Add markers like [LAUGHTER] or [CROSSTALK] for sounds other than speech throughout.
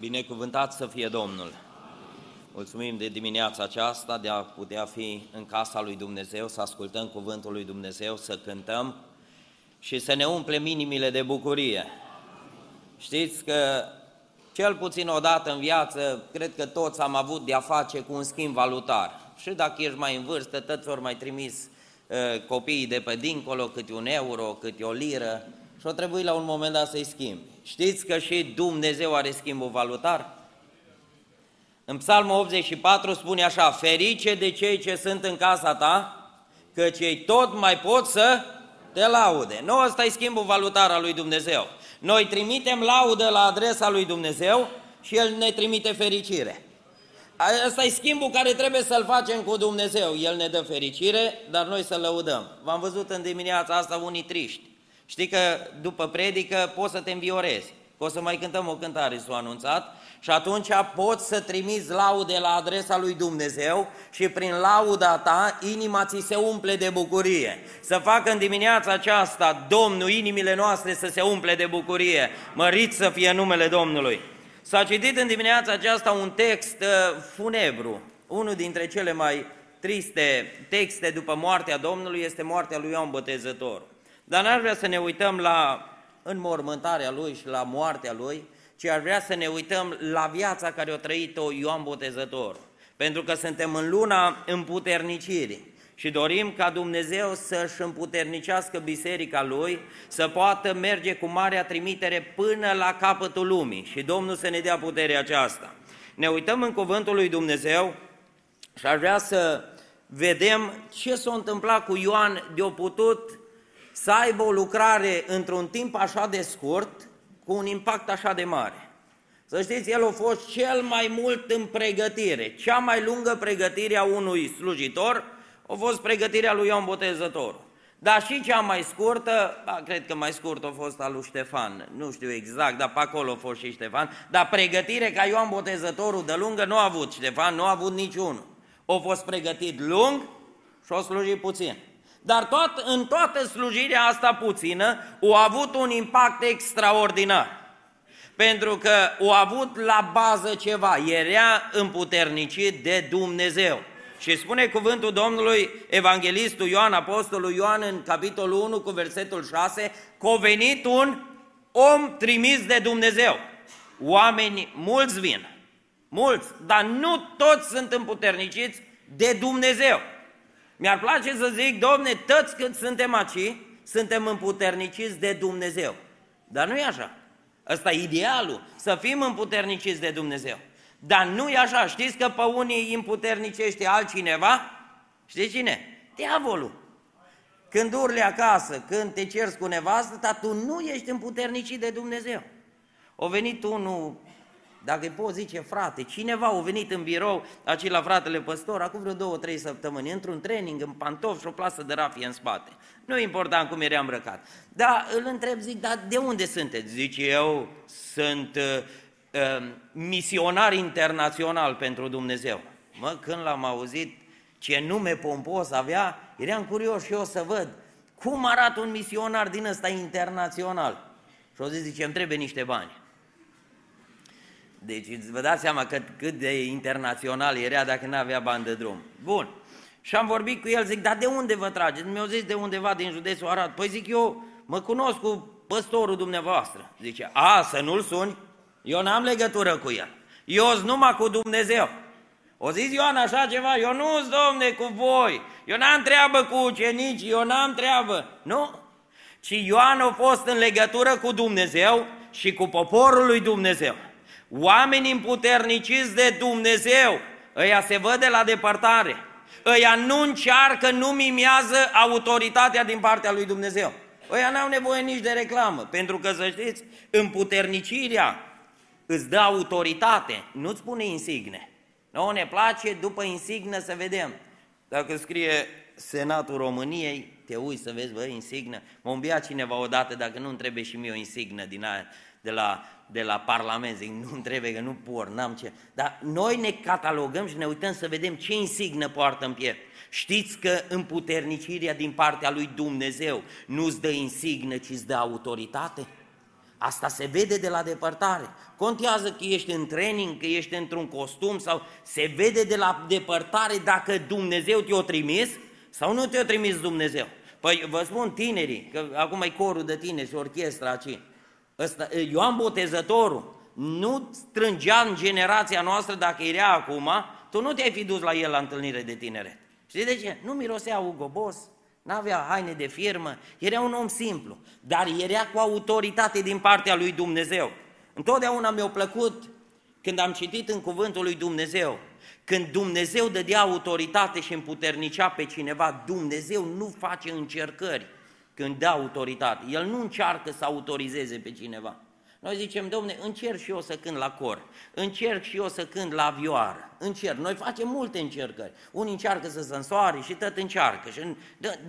Binecuvântat să fie Domnul! Mulțumim de dimineața aceasta, de a putea fi în casa lui Dumnezeu, să ascultăm cuvântul lui Dumnezeu, să cântăm și să ne umplem inimile de bucurie. Știți că cel puțin o dată în viață, cred că toți am avut de-a face cu un schimb valutar. Și dacă ești mai în vârstă, toți ori mai trimis uh, copiii de pe dincolo, câte un euro, câte o liră, și o trebuie la un moment dat să-i schimbi. Știți că și Dumnezeu are schimbul valutar? În Psalmul 84 spune așa, ferice de cei ce sunt în casa ta, că cei tot mai pot să te laude. Nu ăsta e schimbul valutar al lui Dumnezeu. Noi trimitem laudă la adresa lui Dumnezeu și El ne trimite fericire. Asta e schimbul care trebuie să-l facem cu Dumnezeu. El ne dă fericire, dar noi să lăudăm. V-am văzut în dimineața asta unii triști. Știi că după predică poți să te înviorezi, că o să mai cântăm o cântare, s-o anunțat, și atunci poți să trimiți laude la adresa lui Dumnezeu și prin lauda ta inima ți se umple de bucurie. Să facă în dimineața aceasta Domnul inimile noastre să se umple de bucurie. Mărit să fie numele Domnului. S-a citit în dimineața aceasta un text uh, funebru, unul dintre cele mai triste texte după moartea Domnului este moartea lui Ioan Botezătorul. Dar n-ar vrea să ne uităm la înmormântarea lui și la moartea lui, ci ar vrea să ne uităm la viața care a trăit-o Ioan Botezător. Pentru că suntem în luna împuternicirii și dorim ca Dumnezeu să-și împuternicească biserica Lui, să poată merge cu marea trimitere până la capătul lumii și Domnul să ne dea puterea aceasta. Ne uităm în cuvântul lui Dumnezeu și ar vrea să vedem ce s-a întâmplat cu Ioan de-o putut să aibă o lucrare într-un timp așa de scurt, cu un impact așa de mare. Să știți, el a fost cel mai mult în pregătire. Cea mai lungă pregătire a unui slujitor a fost pregătirea lui Ioan Botezător. Dar și cea mai scurtă, da, cred că mai scurt a fost al lui Ștefan, nu știu exact, dar pe acolo a fost și Ștefan, dar pregătire ca Ioan Botezătorul de lungă nu a avut Ștefan, nu a avut niciunul. A fost pregătit lung și a slujit puțin. Dar tot, în toată slujirea asta puțină, o avut un impact extraordinar. Pentru că o avut la bază ceva, era împuternicit de Dumnezeu. Și spune cuvântul Domnului Evanghelistul Ioan, Apostolul Ioan în capitolul 1 cu versetul 6, că a venit un om trimis de Dumnezeu. Oameni mulți vin, mulți, dar nu toți sunt împuterniciți de Dumnezeu. Mi-ar place să zic, domne, toți când suntem aici, suntem împuterniciți de Dumnezeu. Dar nu e așa. Ăsta e idealul, să fim împuterniciți de Dumnezeu. Dar nu e așa. Știți că pe unii îi împuternicește altcineva? Știți cine? Diavolul. Când urli acasă, când te ceri cu nevastă, dar tu nu ești împuternicit de Dumnezeu. O venit unul dacă îi poți zice frate, cineva a venit în birou, aici la fratele păstor, acum vreo două, trei săptămâni, într-un training, în pantofi și o plasă de rafie în spate. Nu e important cum era îmbrăcat. Dar îl întreb, zic, dar de unde sunteți? Zice, eu sunt uh, uh, misionar internațional pentru Dumnezeu. Mă, când l-am auzit ce nume pompos avea, eram curios și eu să văd cum arată un misionar din ăsta internațional. Și o zis, zice, îmi trebuie niște bani. Deci vă dați seama cât, cât de internațional era dacă nu avea bani de drum. Bun. Și am vorbit cu el, zic, dar de unde vă trageți? Mi-au zis de undeva din județul Arad. Păi zic, eu mă cunosc cu păstorul dumneavoastră. Zice, a, să nu-l suni? Eu n-am legătură cu el. Eu sunt numai cu Dumnezeu. O zis Ioan așa ceva, eu nu sunt domne cu voi, eu n-am treabă cu ucenici, eu n-am treabă. Nu, ci Ioan a fost în legătură cu Dumnezeu și cu poporul lui Dumnezeu. Oamenii împuterniciți de Dumnezeu, ăia se văd de la depărtare, ăia nu încearcă, nu mimează autoritatea din partea lui Dumnezeu. Ăia n-au nevoie nici de reclamă, pentru că, să știți, împuternicirea îți dă autoritate, nu-ți spune insigne. Nu ne place după insignă să vedem. Dacă scrie Senatul României, te uiți să vezi, bă, insignă, mă cineva odată dacă nu-mi trebuie și mie o insignă din aia, de la de la Parlament, zic, nu trebuie că nu por, n-am ce. Dar noi ne catalogăm și ne uităm să vedem ce insignă poartă în piept. Știți că împuternicirea din partea lui Dumnezeu nu-ți dă insignă, ci îți dă autoritate? Asta se vede de la depărtare. Contează că ești în training, că ești într-un costum sau se vede de la depărtare dacă Dumnezeu te-a trimis sau nu te-a trimis Dumnezeu. Păi vă spun tinerii, că acum e corul de tine și orchestra aici. Ăsta, Ioan Botezătorul nu strângea în generația noastră dacă era acum, tu nu te-ai fi dus la el la întâlnire de tineret. Știi de ce? Nu mirosea Ugo Boss, n-avea haine de firmă, era un om simplu, dar era cu autoritate din partea lui Dumnezeu. Întotdeauna mi-a plăcut când am citit în cuvântul lui Dumnezeu, când Dumnezeu dădea autoritate și împuternicea pe cineva, Dumnezeu nu face încercări când dă autoritate. El nu încearcă să autorizeze pe cineva. Noi zicem, domne, încerc și eu să cânt la cor, încerc și eu să cânt la vioară, încerc. Noi facem multe încercări. Unii încearcă să se însoare și tot încearcă. Și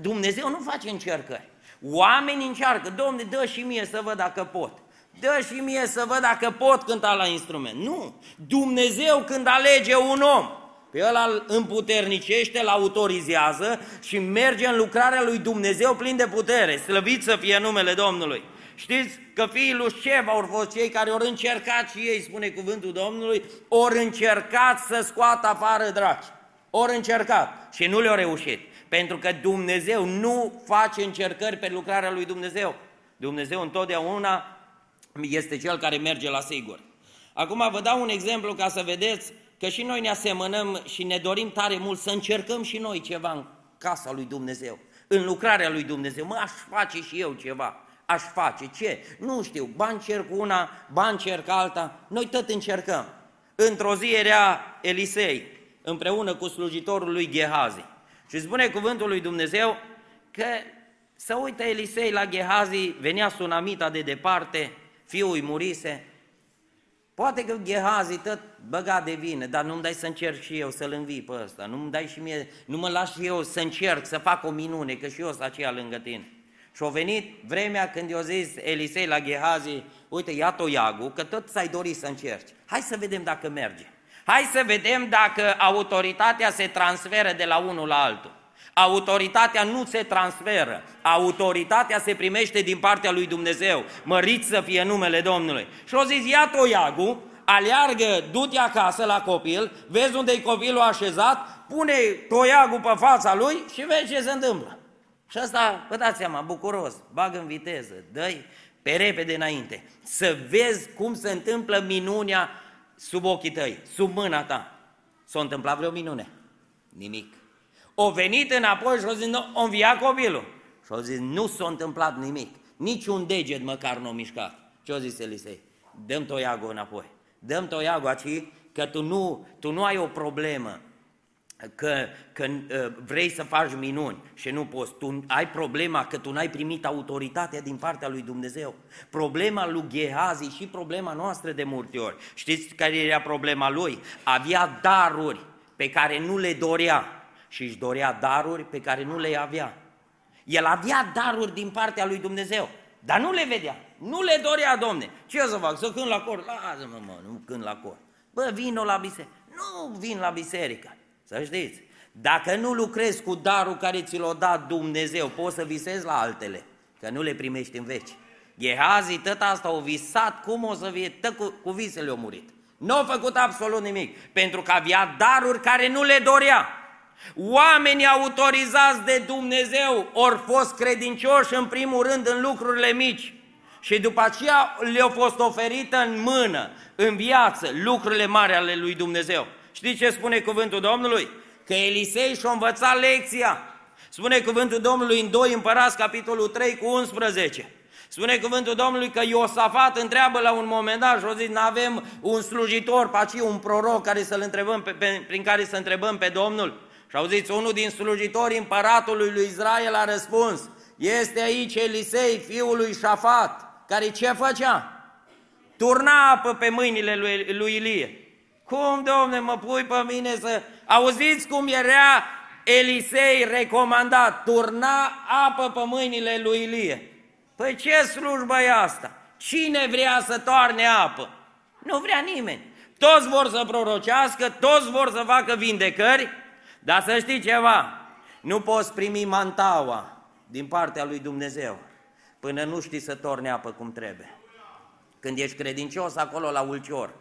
Dumnezeu nu face încercări. Oamenii încearcă, domne, dă și mie să văd dacă pot. Dă și mie să văd dacă pot cânta la instrument. Nu! Dumnezeu când alege un om, pe ăla îl împuternicește, îl autorizează și merge în lucrarea lui Dumnezeu plin de putere. Slăvit să fie numele Domnului. Știți că fiii lui Șeva au fost cei care au încercat și ei, spune cuvântul Domnului, ori încercat să scoată afară draci. Ori încercat și nu le-au reușit. Pentru că Dumnezeu nu face încercări pe lucrarea lui Dumnezeu. Dumnezeu întotdeauna este cel care merge la sigur. Acum vă dau un exemplu ca să vedeți că și noi ne asemănăm și ne dorim tare mult să încercăm și noi ceva în casa lui Dumnezeu, în lucrarea lui Dumnezeu. Mă, aș face și eu ceva aș face? Ce? Nu știu, ba încerc una, ba încerc alta, noi tot încercăm. Într-o zi era Elisei împreună cu slujitorul lui Gehazi. Și spune cuvântul lui Dumnezeu că să uită Elisei la Gehazi, venea sunamita de departe, fiul îi murise. Poate că Gehazi tot băga de vină, dar nu-mi dai să încerc și eu să-l învii pe ăsta, nu-mi dai și mie, nu mă lași și eu să încerc, să fac o minune, că și eu sunt aceea lângă tine. Și a venit vremea când i-a zis Elisei la Gehazi, uite, ia toiagul, că tot ți-ai dorit să încerci. Hai să vedem dacă merge. Hai să vedem dacă autoritatea se transferă de la unul la altul. Autoritatea nu se transferă, autoritatea se primește din partea lui Dumnezeu. Mărit să fie numele Domnului. Și a zis, ia toiagul, aleargă, du-te acasă la copil, vezi unde e copilul așezat, pune toiagul pe fața lui și vezi ce se întâmplă. Și asta, vă dați seama, bucuros, bag în viteză, dă pe repede înainte, să vezi cum se întâmplă minunea sub ochii tăi, sub mâna ta. S-a întâmplat vreo minune? Nimic. O venit înapoi și o zis, nu, o învia copilul. Și o zis, nu s-a întâmplat nimic, nici un deget măcar nu a mișcat. Ce-o zis Elisei? Dăm toiagul înapoi, dăm toiagul aici, că tu nu, tu nu ai o problemă, că, că uh, vrei să faci minuni și nu poți, tu ai problema că tu n-ai primit autoritatea din partea lui Dumnezeu. Problema lui Gehazi și problema noastră de multe ori. Știți care era problema lui? Avea daruri pe care nu le dorea și își dorea daruri pe care nu le avea. El avea daruri din partea lui Dumnezeu, dar nu le vedea, nu le dorea, domne. Ce o să fac? Să cânt la cor? Lasă-mă, mă, nu cânt la cor. Bă, vin la biserică. Nu vin la biserică. Să știți, dacă nu lucrezi cu darul care ți l-a dat Dumnezeu, poți să visezi la altele, că nu le primești în veci. Gehazi tot asta au visat, cum o să fie, tot cu, cu visele au murit. Nu au făcut absolut nimic, pentru că avea daruri care nu le dorea. Oamenii autorizați de Dumnezeu ori fost credincioși în primul rând în lucrurile mici și după aceea le-au fost oferită în mână, în viață, lucrurile mari ale lui Dumnezeu. Știți ce spune cuvântul Domnului? Că Elisei și-a învățat lecția. Spune cuvântul Domnului în 2 Împărați, capitolul 3 cu 11. Spune cuvântul Domnului că Iosafat întreabă la un moment dat și o zis, avem un slujitor, paci un proroc care să-l întrebăm pe, pe, prin care să întrebăm pe Domnul. Și au zis, unul din slujitorii împăratului lui Israel a răspuns, este aici Elisei, fiul lui Șafat, care ce făcea? Turna apă pe mâinile lui, lui Ilie. Cum, domne, mă pui pe mine să... Auziți cum era Elisei recomandat, turna apă pe mâinile lui Ilie. Păi ce slujbă e asta? Cine vrea să toarne apă? Nu vrea nimeni. Toți vor să prorocească, toți vor să facă vindecări, dar să știi ceva, nu poți primi mantaua din partea lui Dumnezeu până nu știi să torne apă cum trebuie. Când ești credincios acolo la ulcior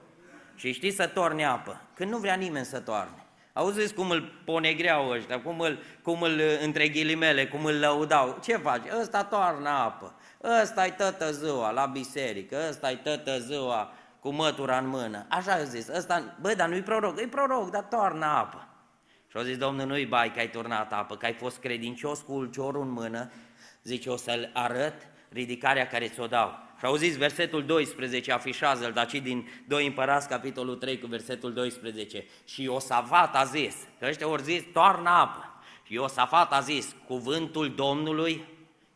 și știi să torni apă, când nu vrea nimeni să toarne. Auziți cum îl ponegreau ăștia, cum îl, cum îl, între ghilimele, cum îl lăudau. Ce faci? Ăsta toarnă apă. Ăsta e tătă ziua la biserică, ăsta e tătă ziua cu mătura în mână. Așa a zis, ăsta, băi, dar nu-i proroc, e proroc, dar toarnă apă. Și au zis, Domnul, nu-i bai că ai turnat apă, că ai fost credincios cu ulciorul în mână, zice, o să-l arăt ridicarea care ți-o dau. Și auziți versetul 12, afișează-l, dar din 2 Împărați, capitolul 3, cu versetul 12. Și Iosafat a zis, că ăștia ori zis, toarnă apă. Și Iosafat a zis, cuvântul Domnului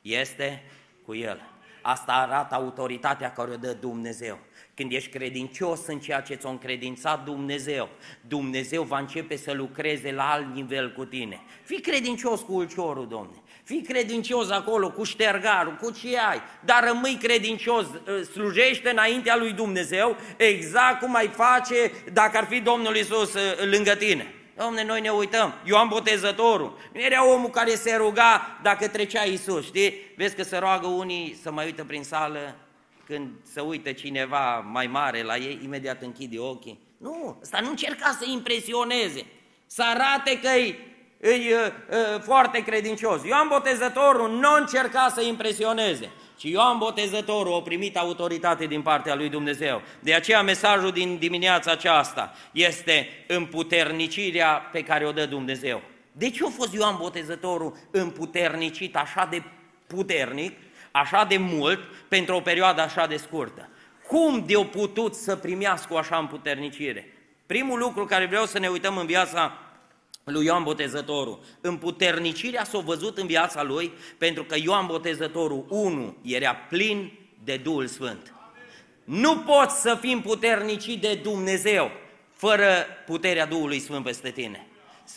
este cu el. Asta arată autoritatea care o dă Dumnezeu. Când ești credincios în ceea ce ți-a încredințat Dumnezeu, Dumnezeu va începe să lucreze la alt nivel cu tine. Fii credincios cu ulciorul, Domne. Fii credincios acolo cu ștergarul, cu ce ai, dar rămâi credincios, ă, slujește înaintea lui Dumnezeu exact cum ai face dacă ar fi Domnul Isus ă, lângă tine. Domne, noi ne uităm. Ioan Botezătorul. Nu era omul care se ruga dacă trecea Isus, știi? Vezi că se roagă unii să mai uită prin sală, când se uită cineva mai mare la ei, imediat închide ochii. Nu, ăsta nu încerca să impresioneze, să arate că e, e, e foarte credincios. Ioan Botezătorul nu încerca să impresioneze, ci Ioan Botezătorul a primit autoritate din partea lui Dumnezeu. De aceea mesajul din dimineața aceasta este împuternicirea pe care o dă Dumnezeu. De ce a fost Ioan Botezătorul împuternicit așa de puternic? așa de mult pentru o perioadă așa de scurtă. Cum de-o putut să primească o așa împuternicire? Primul lucru care vreau să ne uităm în viața lui Ioan Botezătorul, împuternicirea s-a văzut în viața lui pentru că Ioan Botezătorul, unu, era plin de Duhul Sfânt. Nu poți să fii puternicit de Dumnezeu fără puterea Duhului Sfânt peste tine.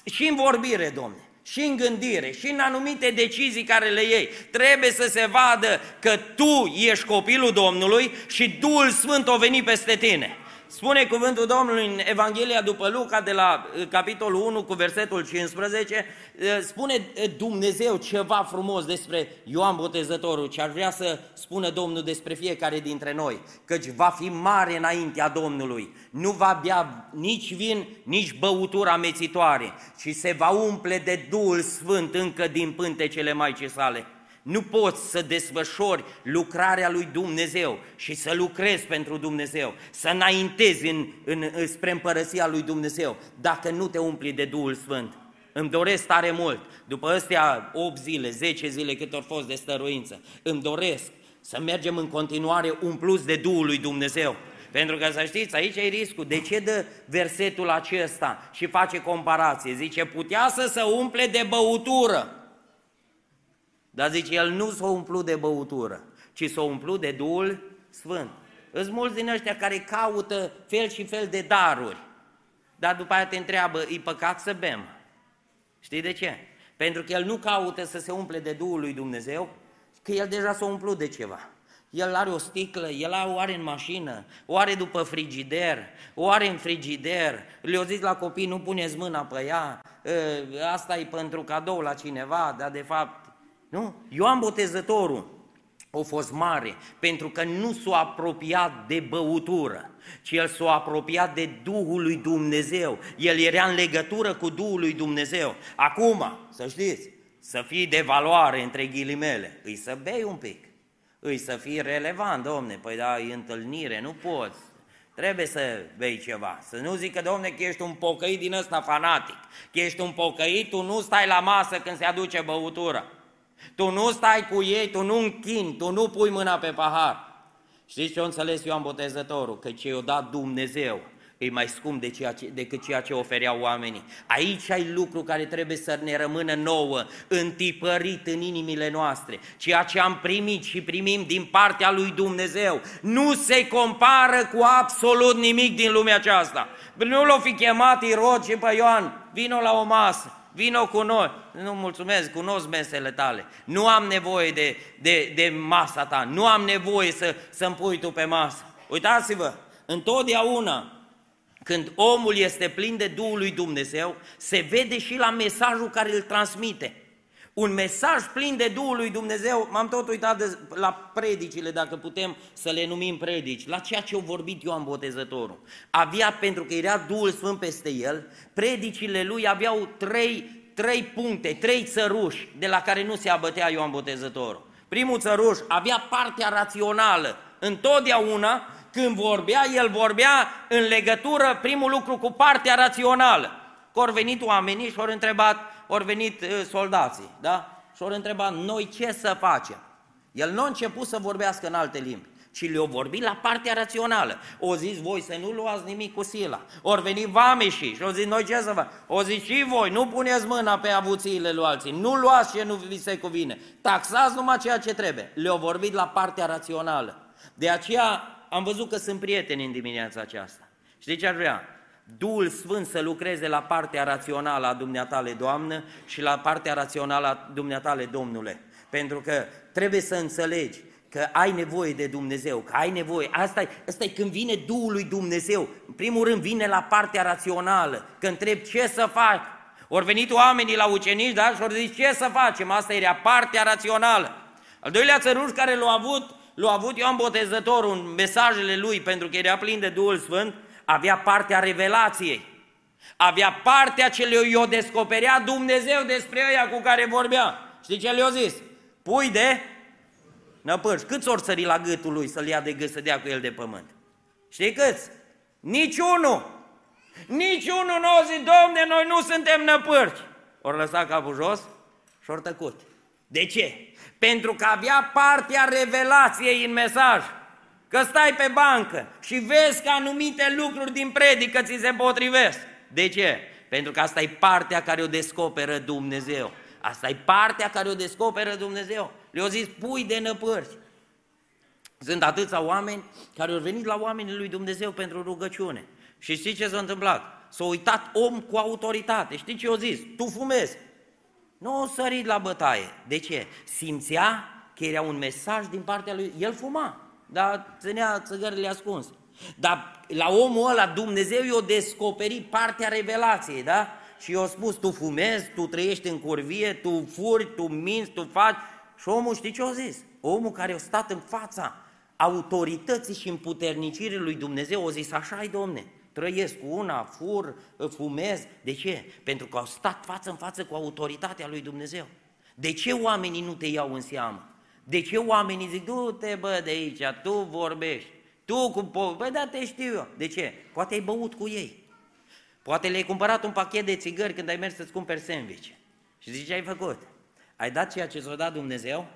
Și în vorbire, Domne și în gândire, și în anumite decizii care le iei. Trebuie să se vadă că tu ești copilul Domnului și Duhul Sfânt a venit peste tine. Spune cuvântul Domnului în Evanghelia după Luca de la uh, capitolul 1 cu versetul 15, uh, spune uh, Dumnezeu ceva frumos despre Ioan Botezătorul, ce ar vrea să spună Domnul despre fiecare dintre noi, căci va fi mare înaintea Domnului, nu va bea nici vin, nici băutură amețitoare, ci se va umple de Duhul Sfânt încă din pântecele Maicii sale. Nu poți să desfășori lucrarea lui Dumnezeu și să lucrezi pentru Dumnezeu, să înaintezi în, în, spre împărăția lui Dumnezeu, dacă nu te umpli de Duhul Sfânt. Îmi doresc tare mult, după astea 8 zile, 10 zile cât au fost de stăruință, îmi doresc să mergem în continuare umpluți de Duhul lui Dumnezeu. Pentru că să știți, aici e riscul. De ce dă versetul acesta și face comparație? Zice, putea să se umple de băutură. Dar zice, el nu s-a umplut de băutură, ci s-a umplut de Duhul Sfânt. Îți mulți din ăștia care caută fel și fel de daruri, dar după aia te întreabă, e păcat să bem? Știi de ce? Pentru că el nu caută să se umple de Duhul lui Dumnezeu, că el deja s-a umplut de ceva. El are o sticlă, el o are în mașină, o are după frigider, o are în frigider, le-o zis la copii, nu puneți mâna pe ea, ă, asta e pentru cadou la cineva, dar de fapt nu? Ioan Botezătorul a fost mare pentru că nu s-a apropiat de băutură, ci el s-a apropiat de Duhul lui Dumnezeu. El era în legătură cu Duhul lui Dumnezeu. Acum, să știți, să fii de valoare între ghilimele, îi să bei un pic, îi să fii relevant, domne, păi da, e întâlnire, nu poți, trebuie să bei ceva. Să nu zică, domne, că ești un pocăit din ăsta fanatic, că ești un pocăit, tu nu stai la masă când se aduce băutura. Tu nu stai cu ei, tu nu închini, tu nu pui mâna pe pahar. Știți ce a înțeles Ioan Botezătorul? Că ce i-a dat Dumnezeu e mai scump de ceea ce, decât ceea ce ofereau oamenii. Aici ai lucru care trebuie să ne rămână nouă, întipărit în inimile noastre. Ceea ce am primit și primim din partea lui Dumnezeu nu se compară cu absolut nimic din lumea aceasta. Nu l-o fi chemat Irod și pe Ioan, vino la o masă vino cu noi. Nu mulțumesc, cunosc mesele tale. Nu am nevoie de, de, de masa ta, nu am nevoie să, să-mi pui tu pe masă. Uitați-vă, întotdeauna când omul este plin de Duhul lui Dumnezeu, se vede și la mesajul care îl transmite. Un mesaj plin de Duhul lui Dumnezeu, m-am tot uitat de, la predicile, dacă putem să le numim predici, la ceea ce a vorbit Ioan Botezătorul. Avea, pentru că era Duhul Sfânt peste el, predicile lui aveau trei, trei puncte, trei țăruși de la care nu se abătea Ioan Botezătorul. Primul țăruș avea partea rațională. Întotdeauna când vorbea, el vorbea în legătură, primul lucru, cu partea rațională. Că au venit oamenii și au întrebat, au venit uh, soldații, da? Și au întrebat, noi ce să facem? El nu a început să vorbească în alte limbi, ci le-au vorbit la partea rațională. O zis, voi să nu luați nimic cu sila. Ori venit vameșii și au zis, noi ce să facem? O zis și voi, nu puneți mâna pe avuțiile lui alții, nu luați ce nu vi se cuvine, taxați numai ceea ce trebuie. Le-au vorbit la partea rațională. De aceea am văzut că sunt prieteni în dimineața aceasta. Știi ce ar vrea? Duhul Sfânt să lucreze la partea rațională a dumneatale, Doamnă, și la partea rațională a dumneatale, Domnule. Pentru că trebuie să înțelegi că ai nevoie de Dumnezeu, că ai nevoie. Asta e, asta e când vine Duhul lui Dumnezeu. În primul rând vine la partea rațională, că întreb ce să fac. Ori venit oamenii la ucenici, da? Și ori zis ce să facem, asta era partea rațională. Al doilea țăruș care l-a avut, l-a avut Ioan Botezătorul în mesajele lui, pentru că era plin de Duhul Sfânt, avea partea revelației. Avea partea ce le-o descoperea Dumnezeu despre ăia cu care vorbea. Știi ce le-a zis? Pui de năpârși. Câți ori sări la gâtul lui să-l ia de gât să dea cu el de pământ? Știi câți? Niciunul. Niciunul nu a zis, Domne, noi nu suntem năpârși. Ori lăsat capul jos și ori tăcut. De ce? Pentru că avea partea revelației în mesaj. Că stai pe bancă și vezi că anumite lucruri din predică ți se potrivesc. De ce? Pentru că asta e partea care o descoperă Dumnezeu. Asta e partea care o descoperă Dumnezeu. Le-au zis pui de năpârți. Sunt atâția oameni care au venit la oamenii lui Dumnezeu pentru rugăciune. Și știți ce s-a întâmplat? S-a uitat om cu autoritate. Știți ce au zis? Tu fumezi. Nu o sărit la bătaie. De ce? Simțea că era un mesaj din partea lui. El fuma, dar ținea țăgările ascunse. Dar la omul ăla Dumnezeu i-a descoperit partea revelației, da? Și i-a spus, tu fumezi, tu trăiești în curvie, tu furi, tu minți, tu faci. Și omul știi ce a zis? Omul care a stat în fața autorității și împuternicirii lui Dumnezeu a zis, așa ai domne, trăiesc cu una, fur, fumez. De ce? Pentru că au stat față în față cu autoritatea lui Dumnezeu. De ce oamenii nu te iau în seamă? De ce oamenii zic, du-te bă de aici, tu vorbești, tu cu po- Băi, da, te știu eu. De ce? Poate ai băut cu ei. Poate le-ai cumpărat un pachet de țigări când ai mers să-ți cumperi sandwich. Și zici ce ai făcut? Ai dat ceea ce ți-a dat Dumnezeu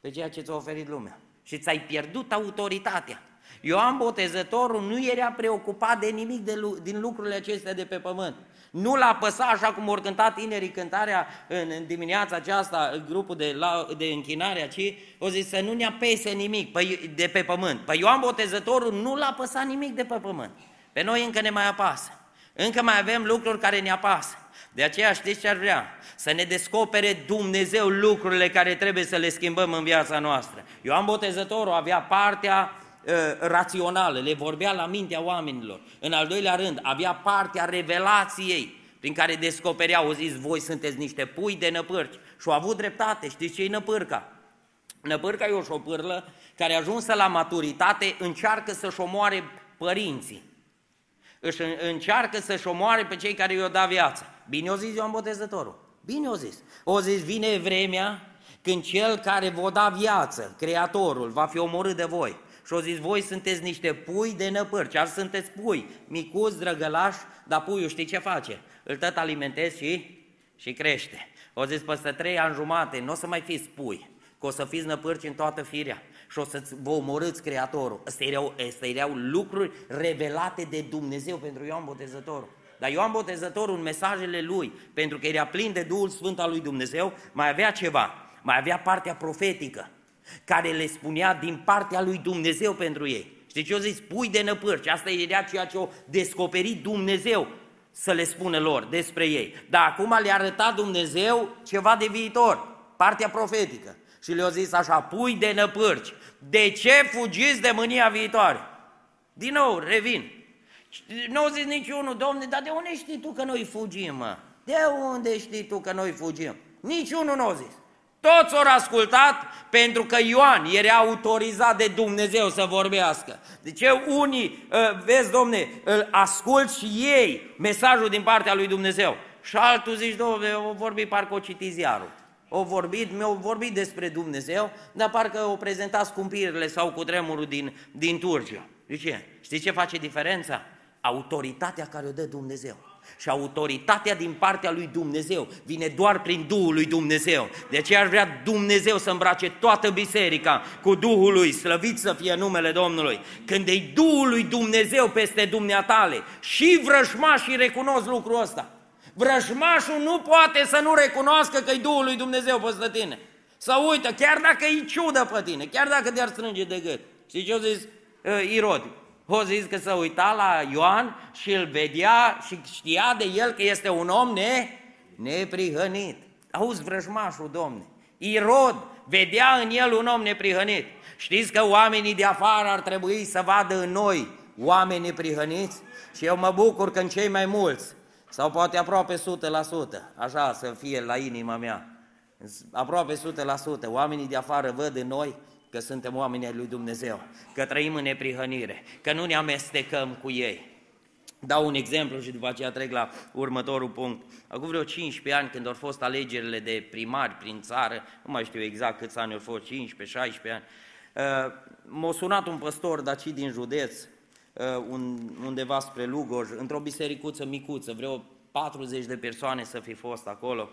pe ceea ce ți-a oferit lumea. Și ți-ai pierdut autoritatea. Ioan Botezătorul nu era preocupat de nimic de, din lucrurile acestea de pe pământ. Nu l-a păsat așa cum au cântat tinerii cântarea în, în dimineața aceasta, grupul de, la, de închinare, ci o zis să nu ne apese nimic păi, de pe pământ. Păi Ioan Botezătorul nu l-a păsat nimic de pe pământ. Pe noi încă ne mai apasă. Încă mai avem lucruri care ne apasă. De aceea știți ce ar vrea? Să ne descopere Dumnezeu lucrurile care trebuie să le schimbăm în viața noastră. Ioan Botezătorul avea partea uh, rațională, le vorbea la mintea oamenilor. În al doilea rând, avea partea revelației prin care descoperea, au zis, voi sunteți niște pui de năpârci. Și au avut dreptate, știți ce e năpârca? Năpârca e o șopârlă care ajunsă la maturitate încearcă să-și omoare părinții își încearcă să-și omoare pe cei care i-au dat viață. Bine o zis Ioan Botezătorul. Bine o zis. O zis, vine vremea când cel care vă da viață, Creatorul, va fi omorât de voi. Și o zis, voi sunteți niște pui de năpârci, azi sunteți pui, micuți, drăgălași, dar puiul știi ce face? Îl tot alimentezi și, și crește. O zis, peste trei ani jumate, nu o să mai fiți pui, că o să fiți năpârci în toată firea și o să vă omorâți Creatorul. Astea erau, astea erau lucruri revelate de Dumnezeu pentru Ioan Botezătorul. Dar Ioan Botezătorul, în mesajele lui, pentru că era plin de Duhul Sfânt al lui Dumnezeu, mai avea ceva, mai avea partea profetică, care le spunea din partea lui Dumnezeu pentru ei. Știi ce o zis? Pui de năpârci. Asta era ceea ce o descoperit Dumnezeu să le spună lor despre ei. Dar acum le-a arătat Dumnezeu ceva de viitor, partea profetică. Și le-a zis așa, pui de năpârci, de ce fugiți de mânia viitoare? Din nou, revin. Nu zis niciunul, domne, dar de unde știi tu că noi fugim, mă? De unde știi tu că noi fugim? Niciunul nu a zis. Toți au ascultat pentru că Ioan era autorizat de Dumnezeu să vorbească. De ce unii, ă, vezi, domne, îl ascult și ei mesajul din partea lui Dumnezeu. Și altul zici, domne, o vorbi parcă o citi ziarul. O vorbit, mi-au vorbit despre Dumnezeu, dar parcă o prezentat scumpirile sau cu tremurul din, din Turcia. De ce? Știți ce face diferența? Autoritatea care o dă Dumnezeu. Și autoritatea din partea lui Dumnezeu vine doar prin Duhul lui Dumnezeu. De aceea ar vrea Dumnezeu să îmbrace toată biserica cu Duhul lui, slăvit să fie numele Domnului. Când e Duhul lui Dumnezeu peste dumneatale și vrăjmașii recunosc lucrul ăsta. Vrăjmașul nu poate să nu recunoască că e Duhul lui Dumnezeu peste tine. Să uită, chiar dacă e ciudă pe tine, chiar dacă te-ar strânge de gât. Știi ce a zis uh, Irod? O zis că se uita la Ioan și îl vedea și știa de el că este un om ne, neprihănit. Auzi vrăjmașul, domne, Irod vedea în el un om neprihănit. Știți că oamenii de afară ar trebui să vadă în noi oameni neprihăniți? Și eu mă bucur că în cei mai mulți, sau poate aproape 100%, așa să fie la inima mea, aproape 100%, oamenii de afară văd în noi că suntem oameni ai lui Dumnezeu, că trăim în neprihănire, că nu ne amestecăm cu ei. Dau un exemplu și după aceea trec la următorul punct. Acum vreo 15 ani, când au fost alegerile de primari prin țară, nu mai știu exact câți ani au fost, 15-16 ani, uh, m-a sunat un păstor daci din județ, uh, undeva spre Lugoj, într-o bisericuță micuță, vreo 40 de persoane să fi fost acolo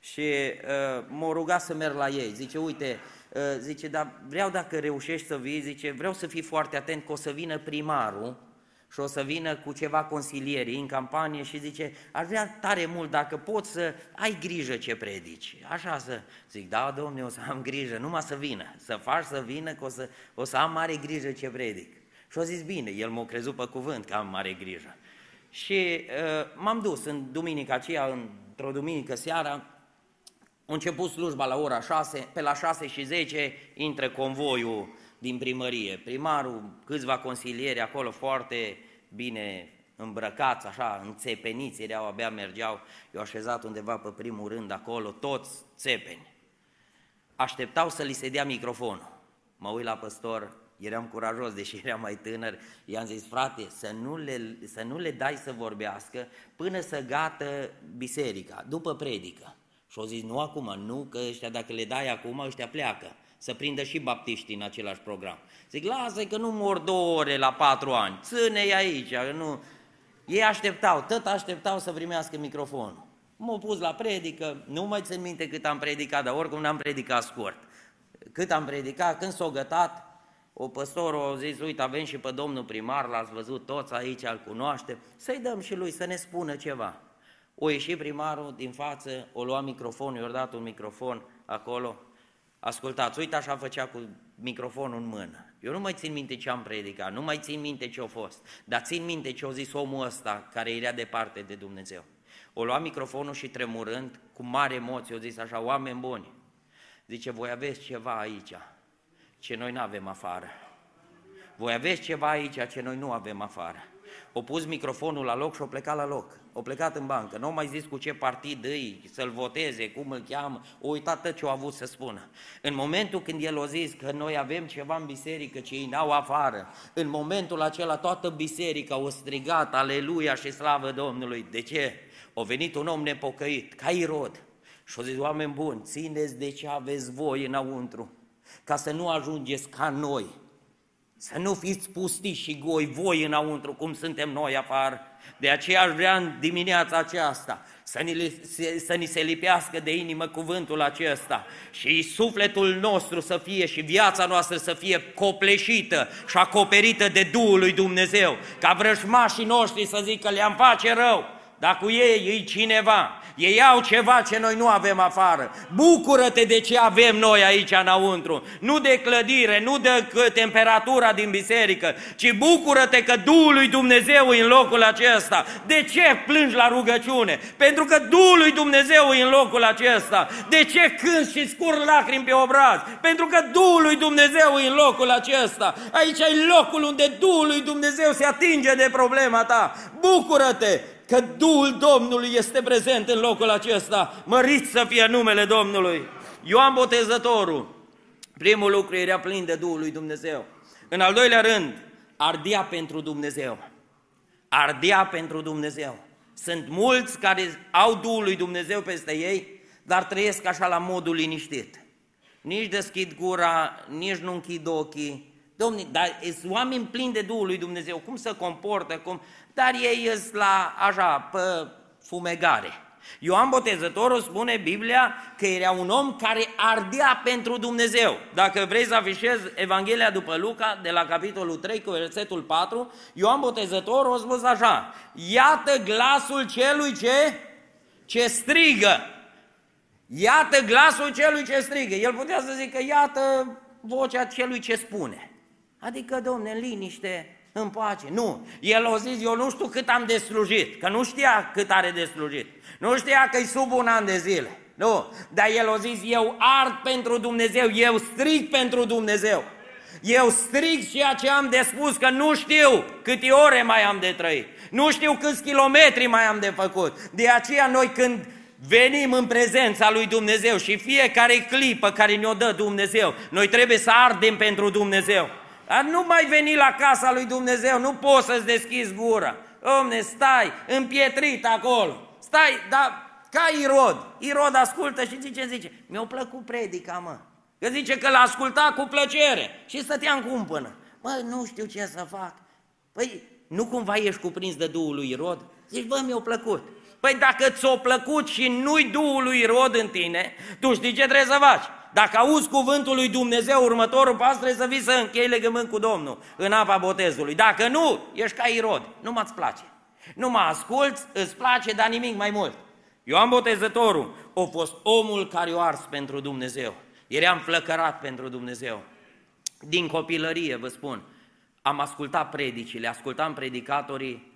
și uh, m-a rugat să merg la ei. Zice, uite, uh, zice, dar vreau dacă reușești să vii, zice, vreau să fii foarte atent că o să vină primarul și o să vină cu ceva consilieri în campanie și zice, aș vrea tare mult dacă poți să ai grijă ce predici. Așa să zic, da, domne, o să am grijă, numai să vină, să faci să vină, că o să, o să am mare grijă ce predic. Și au zis, bine, el m-a crezut pe cuvânt că am mare grijă. Și uh, m-am dus în duminica aceea, într-o duminică seara, a început slujba la ora 6, pe la 6 și 10 intră convoiul din primărie. Primarul, câțiva consilieri acolo foarte bine îmbrăcați, așa, înțepeniți, erau, abia mergeau, eu așezat undeva pe primul rând acolo, toți țepeni. Așteptau să li se dea microfonul. Mă uit la păstor, eram curajos, deși eram mai tânăr, i-am zis, frate, să nu, le, să nu le dai să vorbească până să gată biserica, după predică. Și au zis, nu acum, nu, că ăștia dacă le dai acum, ăștia pleacă. Să prindă și baptiștii în același program. Zic, lasă că nu mor două ore la patru ani, ține-i aici, nu... Ei așteptau, tot așteptau să primească microfonul. M-au pus la predică, nu mai țin minte cât am predicat, dar oricum n-am predicat scurt. Cât am predicat, când s-o gătat, o păstor a zis, uite, avem și pe domnul primar, l-ați văzut toți aici, îl cunoaște, să-i dăm și lui să ne spună ceva. O ieși primarul din față, o lua microfonul, i-a dat un microfon acolo. Ascultați, uite așa făcea cu microfonul în mână. Eu nu mai țin minte ce am predicat, nu mai țin minte ce a fost, dar țin minte ce a zis omul ăsta care era departe de Dumnezeu. O lua microfonul și tremurând, cu mare emoție, o zis așa, oameni buni, zice, voi aveți ceva aici, ce noi nu avem afară. Voi aveți ceva aici ce noi nu avem afară. O pus microfonul la loc și o plecat la loc. O plecat în bancă. Nu mai zis cu ce partid îi, să-l voteze, cum îl cheamă. O uitat tot ce a avut să spună. În momentul când el a zis că noi avem ceva în biserică ce ei n-au afară, în momentul acela toată biserica o strigat, aleluia și slavă Domnului. De ce? A venit un om nepocăit, ca Irod. Și a zis, oameni buni, țineți de ce aveți voi înăuntru, ca să nu ajungeți ca noi să nu fiți pustiți și goi voi înăuntru, cum suntem noi afară. De aceea aș vrea în dimineața aceasta să ni, să ni se lipească de inimă cuvântul acesta și sufletul nostru să fie și viața noastră să fie copleșită și acoperită de Duhul lui Dumnezeu, ca vrăjmașii noștri să zică le-am face rău, dar cu ei e cineva ei au ceva ce noi nu avem afară. Bucură-te de ce avem noi aici înăuntru. Nu de clădire, nu de temperatura din biserică, ci bucură-te că Duhul lui Dumnezeu e în locul acesta. De ce plângi la rugăciune? Pentru că Duhul lui Dumnezeu e în locul acesta. De ce cânti și scur lacrimi pe obraz? Pentru că Duhul lui Dumnezeu e în locul acesta. Aici e locul unde Duhul lui Dumnezeu se atinge de problema ta. Bucură-te că Duhul Domnului este prezent în locul acesta. Măriți să fie numele Domnului. Ioan Botezătorul, primul lucru era plin de Duhul lui Dumnezeu. În al doilea rând, ardea pentru Dumnezeu. Ardea pentru Dumnezeu. Sunt mulți care au Duhul lui Dumnezeu peste ei, dar trăiesc așa la modul liniștit. Nici deschid gura, nici nu închid ochii. Domnule, dar sunt oameni plini de Duhul lui Dumnezeu, cum să comportă, cum... dar ei sunt la, așa, pe fumegare. Ioan Botezătorul spune Biblia că era un om care ardea pentru Dumnezeu. Dacă vrei să afișez Evanghelia după Luca, de la capitolul 3 cu versetul 4, Ioan Botezătorul a spus așa, iată glasul celui ce, ce strigă. Iată glasul celui ce strigă. El putea să zică, iată vocea celui ce spune. Adică, domne, în liniște, în pace. Nu. El a zis, eu nu știu cât am de slujit, că nu știa cât are de slujit. Nu știa că e sub un an de zile. Nu. Dar el a zis, eu ard pentru Dumnezeu, eu strig pentru Dumnezeu. Eu strig ceea ce am de spus, că nu știu câte ore mai am de trăit. Nu știu câți kilometri mai am de făcut. De aceea noi când venim în prezența lui Dumnezeu și fiecare clipă care ne-o dă Dumnezeu, noi trebuie să ardem pentru Dumnezeu. Dar nu mai veni la casa lui Dumnezeu, nu poți să-ți deschizi gura. Omne, stai împietrit acolo. Stai, dar ca Irod. Irod ascultă și zice, zice, mi-a plăcut predica, mă. Că zice că l-a ascultat cu plăcere și stătea în cumpănă. Mă, nu știu ce să fac. Păi, nu cumva ești cuprins de Duhul lui Irod? Zici, bă, mi-a plăcut. Păi dacă ți-a plăcut și nu-i Duhul lui Irod în tine, tu știi ce trebuie să faci? Dacă auzi cuvântul lui Dumnezeu, următorul pas trebuie să vii să închei legământ cu Domnul în apa botezului. Dacă nu, ești ca Irod, nu mă-ți place. Nu mă asculți, îți place, dar nimic mai mult. Ioan Botezătorul a fost omul care o ars pentru Dumnezeu. Era înflăcărat pentru Dumnezeu. Din copilărie, vă spun, am ascultat predicile, ascultam predicatorii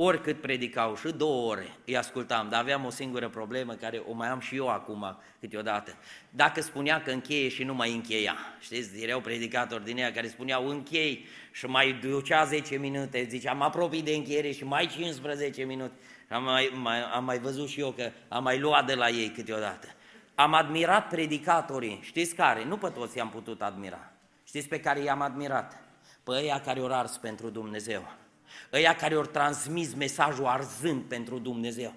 oricât predicau, și două ore îi ascultam, dar aveam o singură problemă care o mai am și eu acum câteodată. Dacă spunea că încheie și nu mai încheia, știți, erau predicatori din ea care spuneau închei și mai ducea 10 minute, zicea am apropii de încheiere și mai 15 minute. Am mai, mai, am mai văzut și eu că am mai luat de la ei câteodată. Am admirat predicatorii, știți care? Nu pe toți i-am putut admira. Știți pe care i-am admirat? Pe ăia care au ars pentru Dumnezeu ăia care au transmis mesajul arzând pentru Dumnezeu,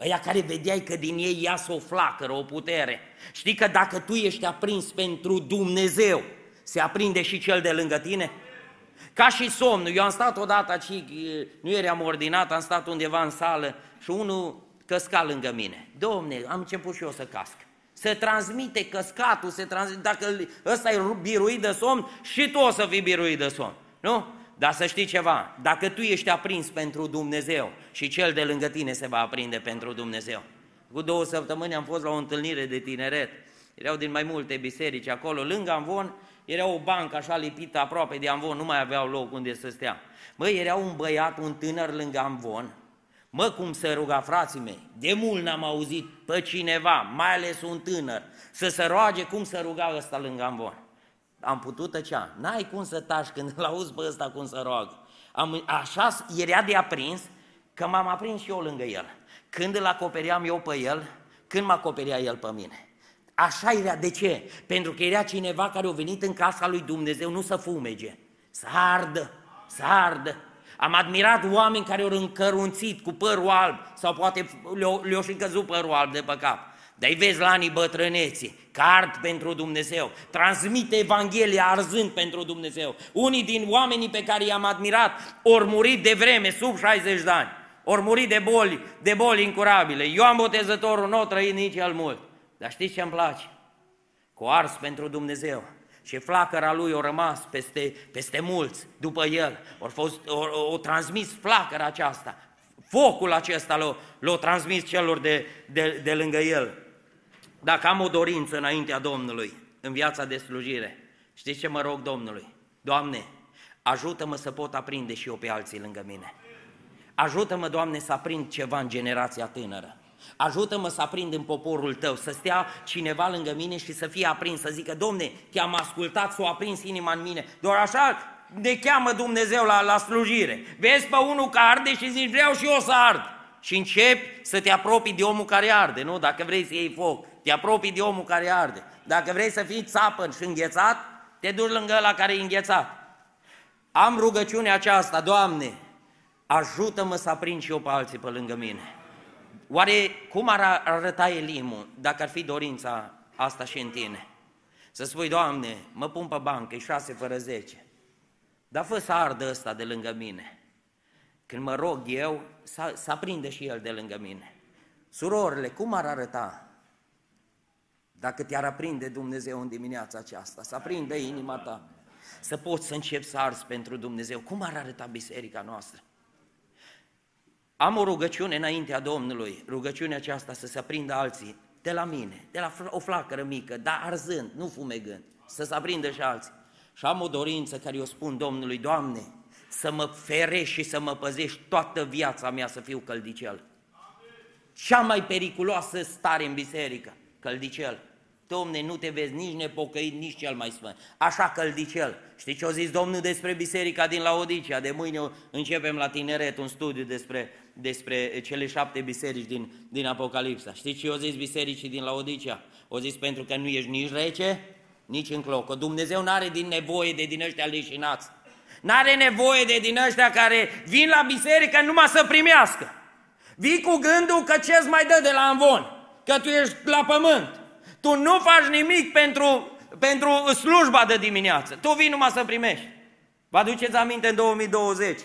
ăia care vedeai că din ei iasă o flacără, o putere. Știi că dacă tu ești aprins pentru Dumnezeu, se aprinde și cel de lângă tine? Ca și somnul. Eu am stat odată, și nu eram ordinat, am stat undeva în sală și unul căsca lângă mine. Domne, am început și eu să casc. Se transmite căscatul, se transmite, dacă ăsta e biruit de somn, și tu o să fii biruit de somn. Nu? Dar să știi ceva, dacă tu ești aprins pentru Dumnezeu și cel de lângă tine se va aprinde pentru Dumnezeu. Cu două săptămâni am fost la o întâlnire de tineret, erau din mai multe biserici acolo, lângă Amvon, era o bancă așa lipită aproape de Amvon, nu mai aveau loc unde să stea. Mă, era un băiat, un tânăr lângă Amvon, mă, cum se ruga frații mei, de mult n-am auzit pe cineva, mai ales un tânăr, să se roage cum se ruga ăsta lângă Amvon am putut tăcea. N-ai cum să taci când [LAUGHS] îl auzi pe ăsta cum să roagă. Am, așa era de aprins că m-am aprins și eu lângă el. Când îl acopeream eu pe el, când mă acoperea el pe mine. Așa era. De ce? Pentru că era cineva care a venit în casa lui Dumnezeu nu să fumege, să ardă, să ardă. Am admirat oameni care au încărunțit cu părul alb sau poate le-au le și căzut părul alb de pe cap. Dar îi vezi la anii bătrâneții, card pentru Dumnezeu, transmite Evanghelia arzând pentru Dumnezeu. Unii din oamenii pe care i-am admirat ori murit de vreme, sub 60 de ani, ori murit de boli, de boli incurabile. Ioan Botezătorul nu a trăit nici el mult. Dar știți ce îmi place? Cu ars pentru Dumnezeu. Și flacăra lui a rămas peste, peste mulți după el. O, fost, o, o transmis flacăra aceasta. Focul acesta l-a, l-a transmis celor de, de, de lângă el dacă am o dorință înaintea Domnului în viața de slujire, știți ce mă rog Domnului? Doamne, ajută-mă să pot aprinde și eu pe alții lângă mine. Ajută-mă, Doamne, să aprind ceva în generația tânără. Ajută-mă să aprind în poporul tău, să stea cineva lângă mine și să fie aprins, să zică, Domne, te-am ascultat, s-o aprins inima în mine. Doar așa ne cheamă Dumnezeu la, la slujire. Vezi pe unul că arde și zici, vreau și eu să ard. și începi să te apropii de omul care arde, nu? Dacă vrei să iei foc, te apropii de omul care arde. Dacă vrei să fii țapăn și înghețat, te duci lângă ăla care e înghețat. Am rugăciunea aceasta, Doamne, ajută-mă să aprind și eu pe alții pe lângă mine. Oare cum ar arăta Elimul dacă ar fi dorința asta și în tine? Să spui, Doamne, mă pun pe bancă, e șase fără zece, dar fă să ardă ăsta de lângă mine. Când mă rog eu, să, să aprinde și el de lângă mine. Surorile, cum ar arăta dacă te-ar aprinde Dumnezeu în dimineața aceasta, să aprinde inima ta, să poți să începi să arzi pentru Dumnezeu. Cum ar arăta biserica noastră? Am o rugăciune înaintea Domnului, rugăciunea aceasta să se aprindă alții de la mine, de la o flacără mică, dar arzând, nu fumegând, să se aprindă și alții. Și am o dorință care eu spun Domnului, Doamne, să mă ferești și să mă păzești toată viața mea să fiu căldicel. Cea mai periculoasă stare în biserică, căldicel. Domne, nu te vezi nici nepocăit, nici cel mai sfânt. Așa căldicel. Știi ce a zis Domnul despre biserica din Laodicea? De mâine începem la tineret un studiu despre, despre cele șapte biserici din, din Apocalipsa. Știi ce a zis bisericii din Laodicea? O zis pentru că nu ești nici rece, nici în clocă. Dumnezeu nu are din nevoie de din ăștia leșinați. N-are nevoie de din ăștia care vin la biserică numai să primească. Vii cu gândul că ce-ți mai dă de la învon, că tu ești la pământ. Tu nu faci nimic pentru, pentru slujba de dimineață. Tu vii numai să primești. Vă aduceți aminte în 2020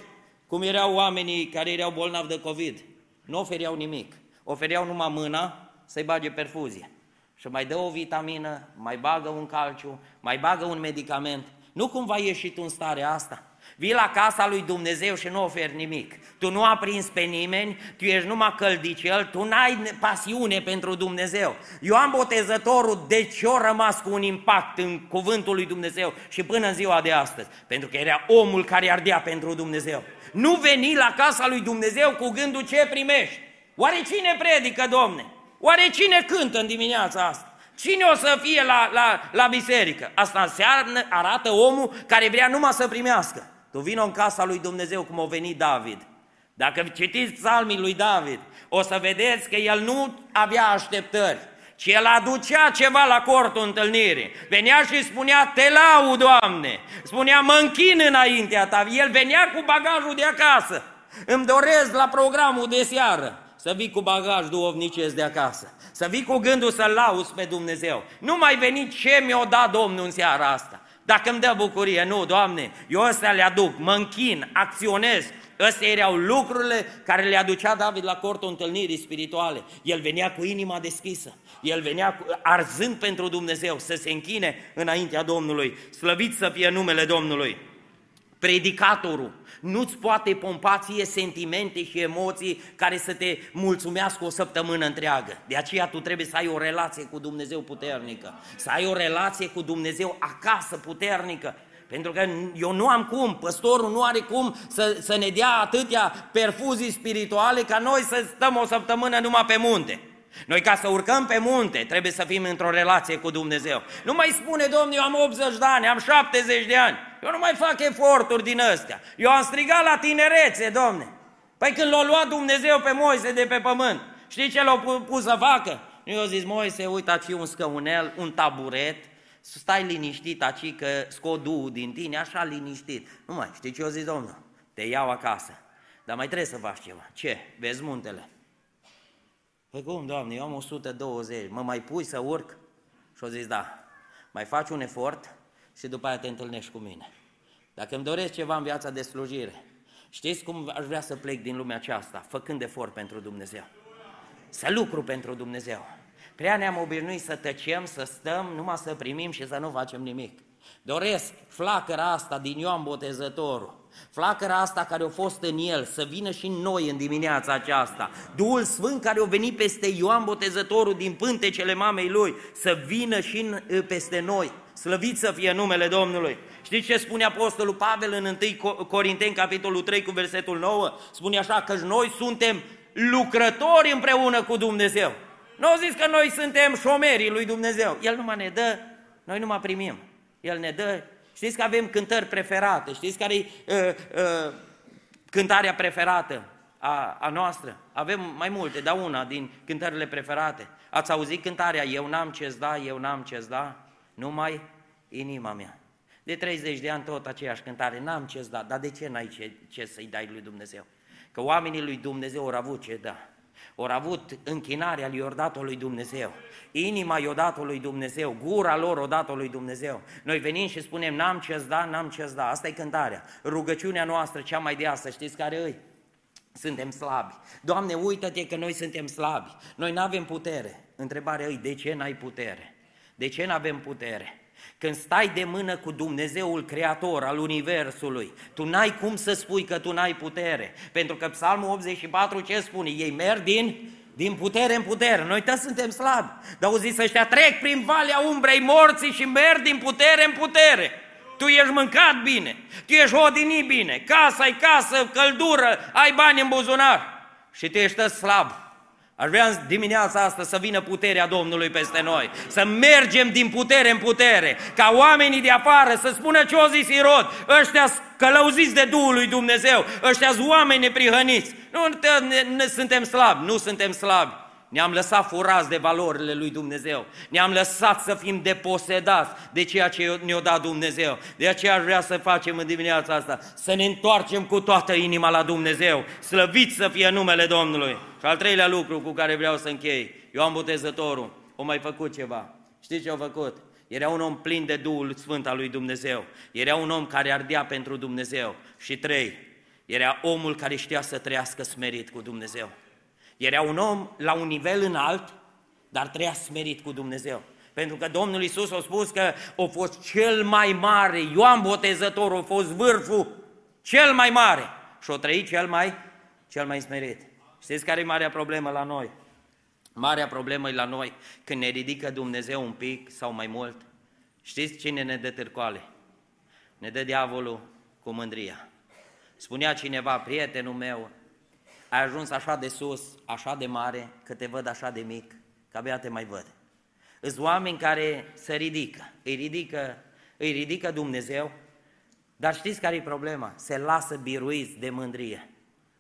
cum erau oamenii care erau bolnavi de COVID. Nu ofereau nimic. Ofereau numai mâna să-i bage perfuzie. Și mai dă o vitamină, mai bagă un calciu, mai bagă un medicament. Nu cumva ieși tu în starea asta? Vii la casa lui Dumnezeu și nu oferi nimic. Tu nu prins pe nimeni, tu ești numai căldicel, tu n-ai pasiune pentru Dumnezeu. Ioan Botezătorul de ce a rămas cu un impact în cuvântul lui Dumnezeu și până în ziua de astăzi? Pentru că era omul care ardea pentru Dumnezeu. Nu veni la casa lui Dumnezeu cu gândul ce primești. Oare cine predică, Domne? Oare cine cântă în dimineața asta? Cine o să fie la, la, la biserică? Asta înseamnă, arată omul care vrea numai să primească. Tu vină în casa lui Dumnezeu cum a venit David. Dacă citiți psalmii lui David, o să vedeți că el nu avea așteptări, ci el aducea ceva la cortul întâlnirii. Venea și spunea, te lau, Doamne! Spunea, mă închin înaintea ta. El venea cu bagajul de acasă. Îmi doresc la programul de seară să vii cu bagaj duovnicesc de acasă. Să vii cu gândul să lauzi pe Dumnezeu. Nu mai veni ce mi-o dat Domnul în seara asta. Dacă îmi dă bucurie, nu, Doamne, eu ăstea le aduc, mă închin, acționez. Ăstea erau lucrurile care le aducea David la cortul întâlnirii spirituale. El venea cu inima deschisă, el venea cu, arzând pentru Dumnezeu să se închine înaintea Domnului. Slăvit să fie numele Domnului. Predicatorul nu-ți poate pompa ție sentimente și emoții care să te mulțumească o săptămână întreagă. De aceea tu trebuie să ai o relație cu Dumnezeu puternică, să ai o relație cu Dumnezeu acasă puternică. Pentru că eu nu am cum, păstorul nu are cum să, să ne dea atâtea perfuzii spirituale ca noi să stăm o săptămână numai pe munte. Noi ca să urcăm pe munte trebuie să fim într-o relație cu Dumnezeu. Nu mai spune, Domnul, eu am 80 de ani, am 70 de ani. Eu nu mai fac eforturi din astea. Eu am strigat la tinerețe, Domne. Păi când l-a luat Dumnezeu pe Moise de pe pământ, știi ce l-a pus să facă? Eu zis, Moise, uite aici un scăunel, un taburet, stai liniștit aici că scot Duhul din tine, așa liniștit. Nu mai, știi ce eu zis, Domnul? Te iau acasă. Dar mai trebuie să faci ceva. Ce? Vezi muntele? Păi cum, Doamne, eu am 120, mă mai pui să urc? Și-o zis, da, mai faci un efort și după aia te întâlnești cu mine. Dacă îmi doresc ceva în viața de slujire, știți cum aș vrea să plec din lumea aceasta? Făcând efort pentru Dumnezeu. Să lucru pentru Dumnezeu. Prea ne-am obișnuit să tăcem, să stăm, numai să primim și să nu facem nimic. Doresc flacăra asta din Ioan Botezătorul, Flacăra asta care a fost în el, să vină și în noi în dimineața aceasta. Duhul Sfânt care a venit peste Ioan Botezătorul din pântecele mamei lui, să vină și în, peste noi. Slăvit să fie numele Domnului. Știți ce spune Apostolul Pavel în 1 Corinteni, capitolul 3, cu versetul 9? Spune așa că noi suntem lucrători împreună cu Dumnezeu. Nu au zis că noi suntem șomerii lui Dumnezeu. El numai ne dă, noi numai primim. El ne dă Știți că avem cântări preferate, știți care e uh, uh, cântarea preferată? a, a noastră. Avem mai multe, dar una din cântările preferate. Ați auzit cântarea Eu n-am ce-ți da, eu n-am ce-ți da, numai inima mea. De 30 de ani tot aceeași cântare, n-am ce-ți da, dar de ce n-ai ce, ce să-i dai lui Dumnezeu? Că oamenii lui Dumnezeu au avut ce da. Au avut închinarea lui dat lui Dumnezeu. Inima i-o dat lui Dumnezeu, gura lor o dat lui Dumnezeu. Noi venim și spunem, n-am ce da, n-am ce da. Asta e cântarea. Rugăciunea noastră, cea mai de asta, știți care îi? Suntem slabi. Doamne, uită-te că noi suntem slabi. Noi nu avem putere. Întrebarea îi, de ce n-ai putere? De ce nu avem putere? Când stai de mână cu Dumnezeul Creator al Universului, tu n-ai cum să spui că tu n-ai putere. Pentru că Psalmul 84 ce spune? Ei merg din, din putere în putere. Noi toți suntem slabi. Dar au zis ăștia, trec prin valea umbrei morții și merg din putere în putere. Tu ești mâncat bine, tu ești odinit bine, casa ai casă, căldură, ai bani în buzunar și tu ești slab. Aș vrea dimineața asta să vină puterea Domnului peste noi, să mergem din putere în putere, ca oamenii de afară să spună ce o zis Irod, ăștia călăuziți de Duhul lui Dumnezeu, ăștia oameni neprihăniți. Nu ne, ne, suntem slabi, nu suntem slabi. Ne-am lăsat furați de valorile lui Dumnezeu. Ne-am lăsat să fim deposedați de ceea ce ne-a dat Dumnezeu. De aceea aș vrea să facem în dimineața asta, să ne întoarcem cu toată inima la Dumnezeu. Slăvit să fie numele Domnului. Și al treilea lucru cu care vreau să închei. Ioan Botezătorul o mai făcut ceva. Știți ce a făcut? Era un om plin de Duhul Sfânt al lui Dumnezeu. Era un om care ardea pentru Dumnezeu. Și trei, era omul care știa să trăiască smerit cu Dumnezeu. Era un om la un nivel înalt, dar trăia smerit cu Dumnezeu. Pentru că Domnul Isus a spus că a fost cel mai mare, Ioan Botezătorul a fost vârful cel mai mare și a trăit cel mai, cel mai smerit. Știți care e marea problemă la noi? Marea problemă e la noi când ne ridică Dumnezeu un pic sau mai mult. Știți cine ne dă târcoale? Ne dă diavolul cu mândria. Spunea cineva, prietenul meu, ai ajuns așa de sus, așa de mare, că te văd așa de mic, că abia te mai văd. Îs oameni care se ridică, îi ridică, îi ridică Dumnezeu, dar știți care e problema? Se lasă biruiți de mândrie.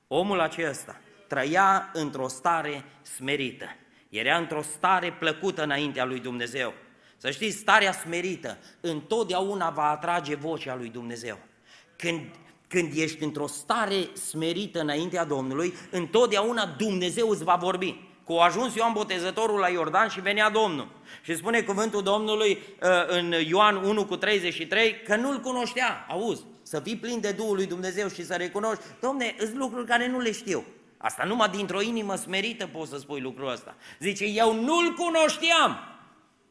Omul acesta trăia într-o stare smerită, era într-o stare plăcută înaintea lui Dumnezeu. Să știți, starea smerită întotdeauna va atrage vocea lui Dumnezeu. Când când ești într-o stare smerită înaintea Domnului, întotdeauna Dumnezeu îți va vorbi. Cu a ajuns Ioan Botezătorul la Iordan și venea Domnul. Și spune cuvântul Domnului uh, în Ioan 1 cu 33 că nu-l cunoștea. Auzi, să fii plin de Duhul lui Dumnezeu și să recunoști, Domne, sunt lucruri care nu le știu. Asta numai dintr-o inimă smerită poți să spui lucrul ăsta. Zice, eu nu-l cunoșteam.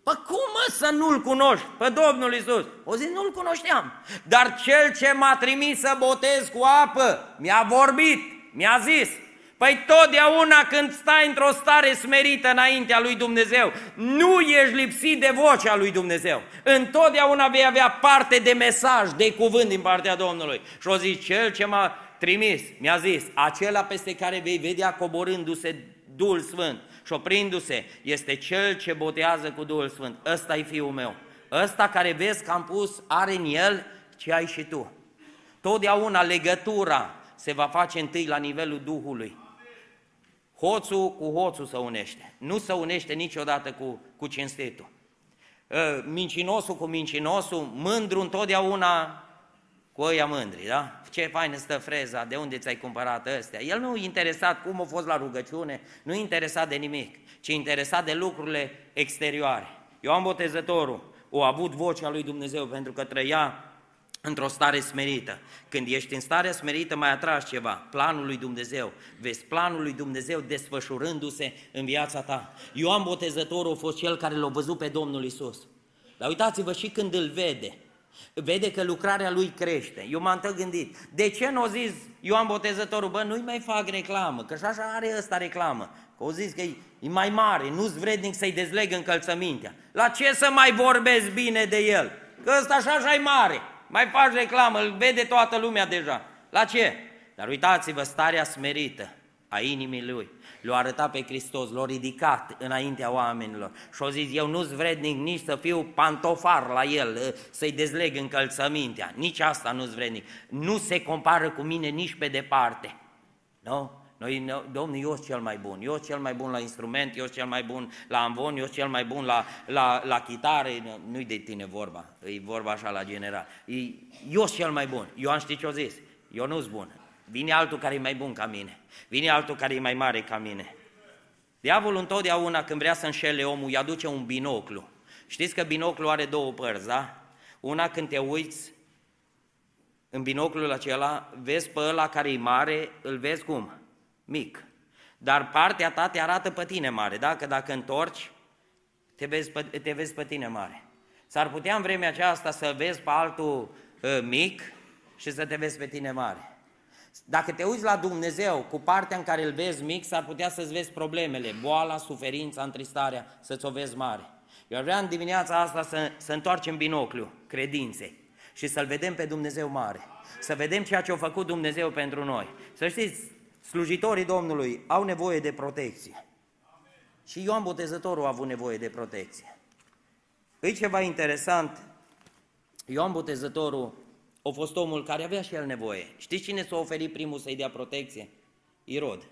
Păi cum mă să nu-L cunoști pe Domnul Isus? O zi nu-L cunoșteam. Dar Cel ce m-a trimis să botez cu apă, mi-a vorbit, mi-a zis, Păi totdeauna când stai într-o stare smerită înaintea lui Dumnezeu, nu ești lipsit de vocea lui Dumnezeu. Întotdeauna vei avea parte de mesaj, de cuvânt din partea Domnului. Și o zi, cel ce m-a trimis, mi-a zis, acela peste care vei vedea coborându-se Duhul Sfânt și oprindu-se, este cel ce botează cu Duhul Sfânt. Ăsta e fiul meu. Ăsta care vezi că am pus, are în el ce ai și tu. Totdeauna legătura se va face întâi la nivelul Duhului. Hoțul cu hoțul se unește. Nu se unește niciodată cu, cu cinstitul. Ă, mincinosul cu mincinosul, mândru întotdeauna cu ăia mândri, da? Ce faină stă freza, de unde ți-ai cumpărat ăstea? El nu e interesat cum a fost la rugăciune, nu e interesat de nimic, ci e interesat de lucrurile exterioare. Ioan Botezătorul a avut vocea lui Dumnezeu pentru că trăia într-o stare smerită. Când ești în stare smerită, mai atragi ceva, planul lui Dumnezeu. Vezi planul lui Dumnezeu desfășurându-se în viața ta. Ioan Botezătorul a fost cel care l-a văzut pe Domnul Isus. Dar uitați-vă și când îl vede, vede că lucrarea lui crește. Eu m-am gândit, de ce nu a zis Ioan Botezătorul, bă, nu-i mai fac reclamă, că și așa are ăsta reclamă. Că au zis că e, e mai mare, nu-ți vrednic să-i dezleg încălțămintea. La ce să mai vorbesc bine de el? Că ăsta așa așa e mare, mai faci reclamă, îl vede toată lumea deja. La ce? Dar uitați-vă starea smerită a inimii lui l-a arătat pe Hristos, l-a ridicat înaintea oamenilor și a zis, eu nu-s vrednic nici să fiu pantofar la el, să-i dezleg încălțămintea, nici asta nu-s vrednic, nu se compară cu mine nici pe departe. Nu? Noi, domnul, eu sunt cel mai bun, eu sunt cel mai bun la instrument, eu sunt cel mai bun la amvon, eu sunt cel mai bun la, la, la chitară, nu-i de tine vorba, e vorba așa la general. E, eu sunt cel mai bun, Ioan știi ce o zis? Eu nu sunt bun, vine altul care e mai bun ca mine, vine altul care e mai mare ca mine. Diavolul întotdeauna când vrea să înșele omul, îi aduce un binoclu. Știți că binoclu are două părți, da? Una când te uiți în binoclul acela, vezi pe ăla care e mare, îl vezi cum? Mic. Dar partea ta te arată pe tine mare, da? Că dacă întorci, te vezi pe, te vezi pe tine mare. S-ar putea în vremea aceasta să vezi pe altul uh, mic și să te vezi pe tine mare. Dacă te uiți la Dumnezeu cu partea în care îl vezi mic, s-ar putea să-ți vezi problemele, boala, suferința, întristarea, să-ți o vezi mare. Eu vreau în dimineața asta să, să întoarcem binocliul credinței și să-L vedem pe Dumnezeu mare. Să vedem ceea ce a făcut Dumnezeu pentru noi. Să știți, slujitorii Domnului au nevoie de protecție. Și Ioan Botezătorul a avut nevoie de protecție. E ceva interesant, Ioan Botezătorul a fost omul care avea și el nevoie. Știți cine s-a oferit primul să-i dea protecție? Irod.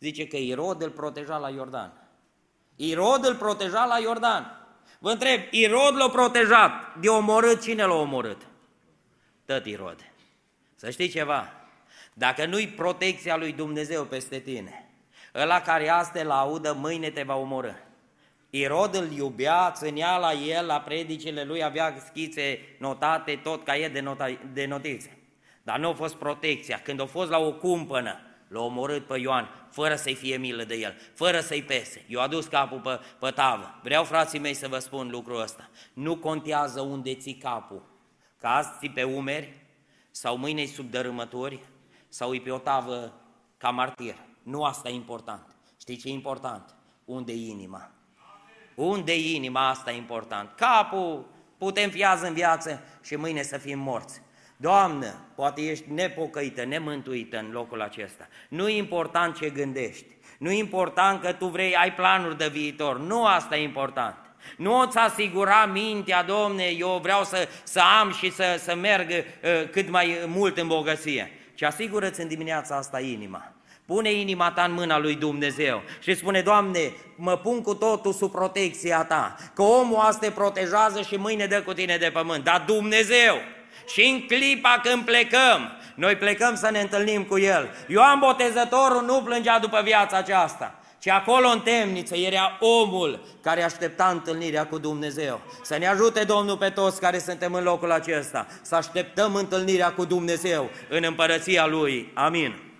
Zice că Irod îl proteja la Iordan. Irod îl proteja la Iordan. Vă întreb, Irod l-a protejat, de omorât, cine l-a omorât? Tot Irod. Să știi ceva, dacă nu-i protecția lui Dumnezeu peste tine, ăla care azi te laudă, mâine te va omorâ. Irod îl iubea, ținea la el, la predicile lui, avea schițe notate, tot caiet de, nota, de notițe. Dar nu a fost protecția. Când a fost la o cumpănă, l-a omorât pe Ioan, fără să-i fie milă de el, fără să-i pese. Eu adus capul pe, pe tavă. Vreau, frații mei, să vă spun lucrul ăsta. Nu contează unde ții capul. Că azi ții pe umeri, sau mâine sub dărâmături, sau e pe o tavă ca martir. Nu asta e important. Știi ce e important? Unde e inima? Unde e inima? Asta e important. Capul putem fi azi în viață și mâine să fim morți. Doamnă, poate ești nepocăită, nemântuită în locul acesta. Nu e important ce gândești. Nu e important că tu vrei, ai planuri de viitor. Nu asta e important. Nu îți asigura mintea, domne, eu vreau să, să am și să, să merg uh, cât mai mult în bogăție. Ci asigură-ți în dimineața asta inima. Pune inima ta în mâna lui Dumnezeu și spune, Doamne, mă pun cu totul sub protecția ta, că omul asta te protejează și mâine dă cu tine de pământ. Dar Dumnezeu, și în clipa când plecăm, noi plecăm să ne întâlnim cu El. Ioan Botezătorul nu plângea după viața aceasta, ci acolo în temniță era omul care aștepta întâlnirea cu Dumnezeu. Să ne ajute Domnul pe toți care suntem în locul acesta, să așteptăm întâlnirea cu Dumnezeu în împărăția Lui. Amin.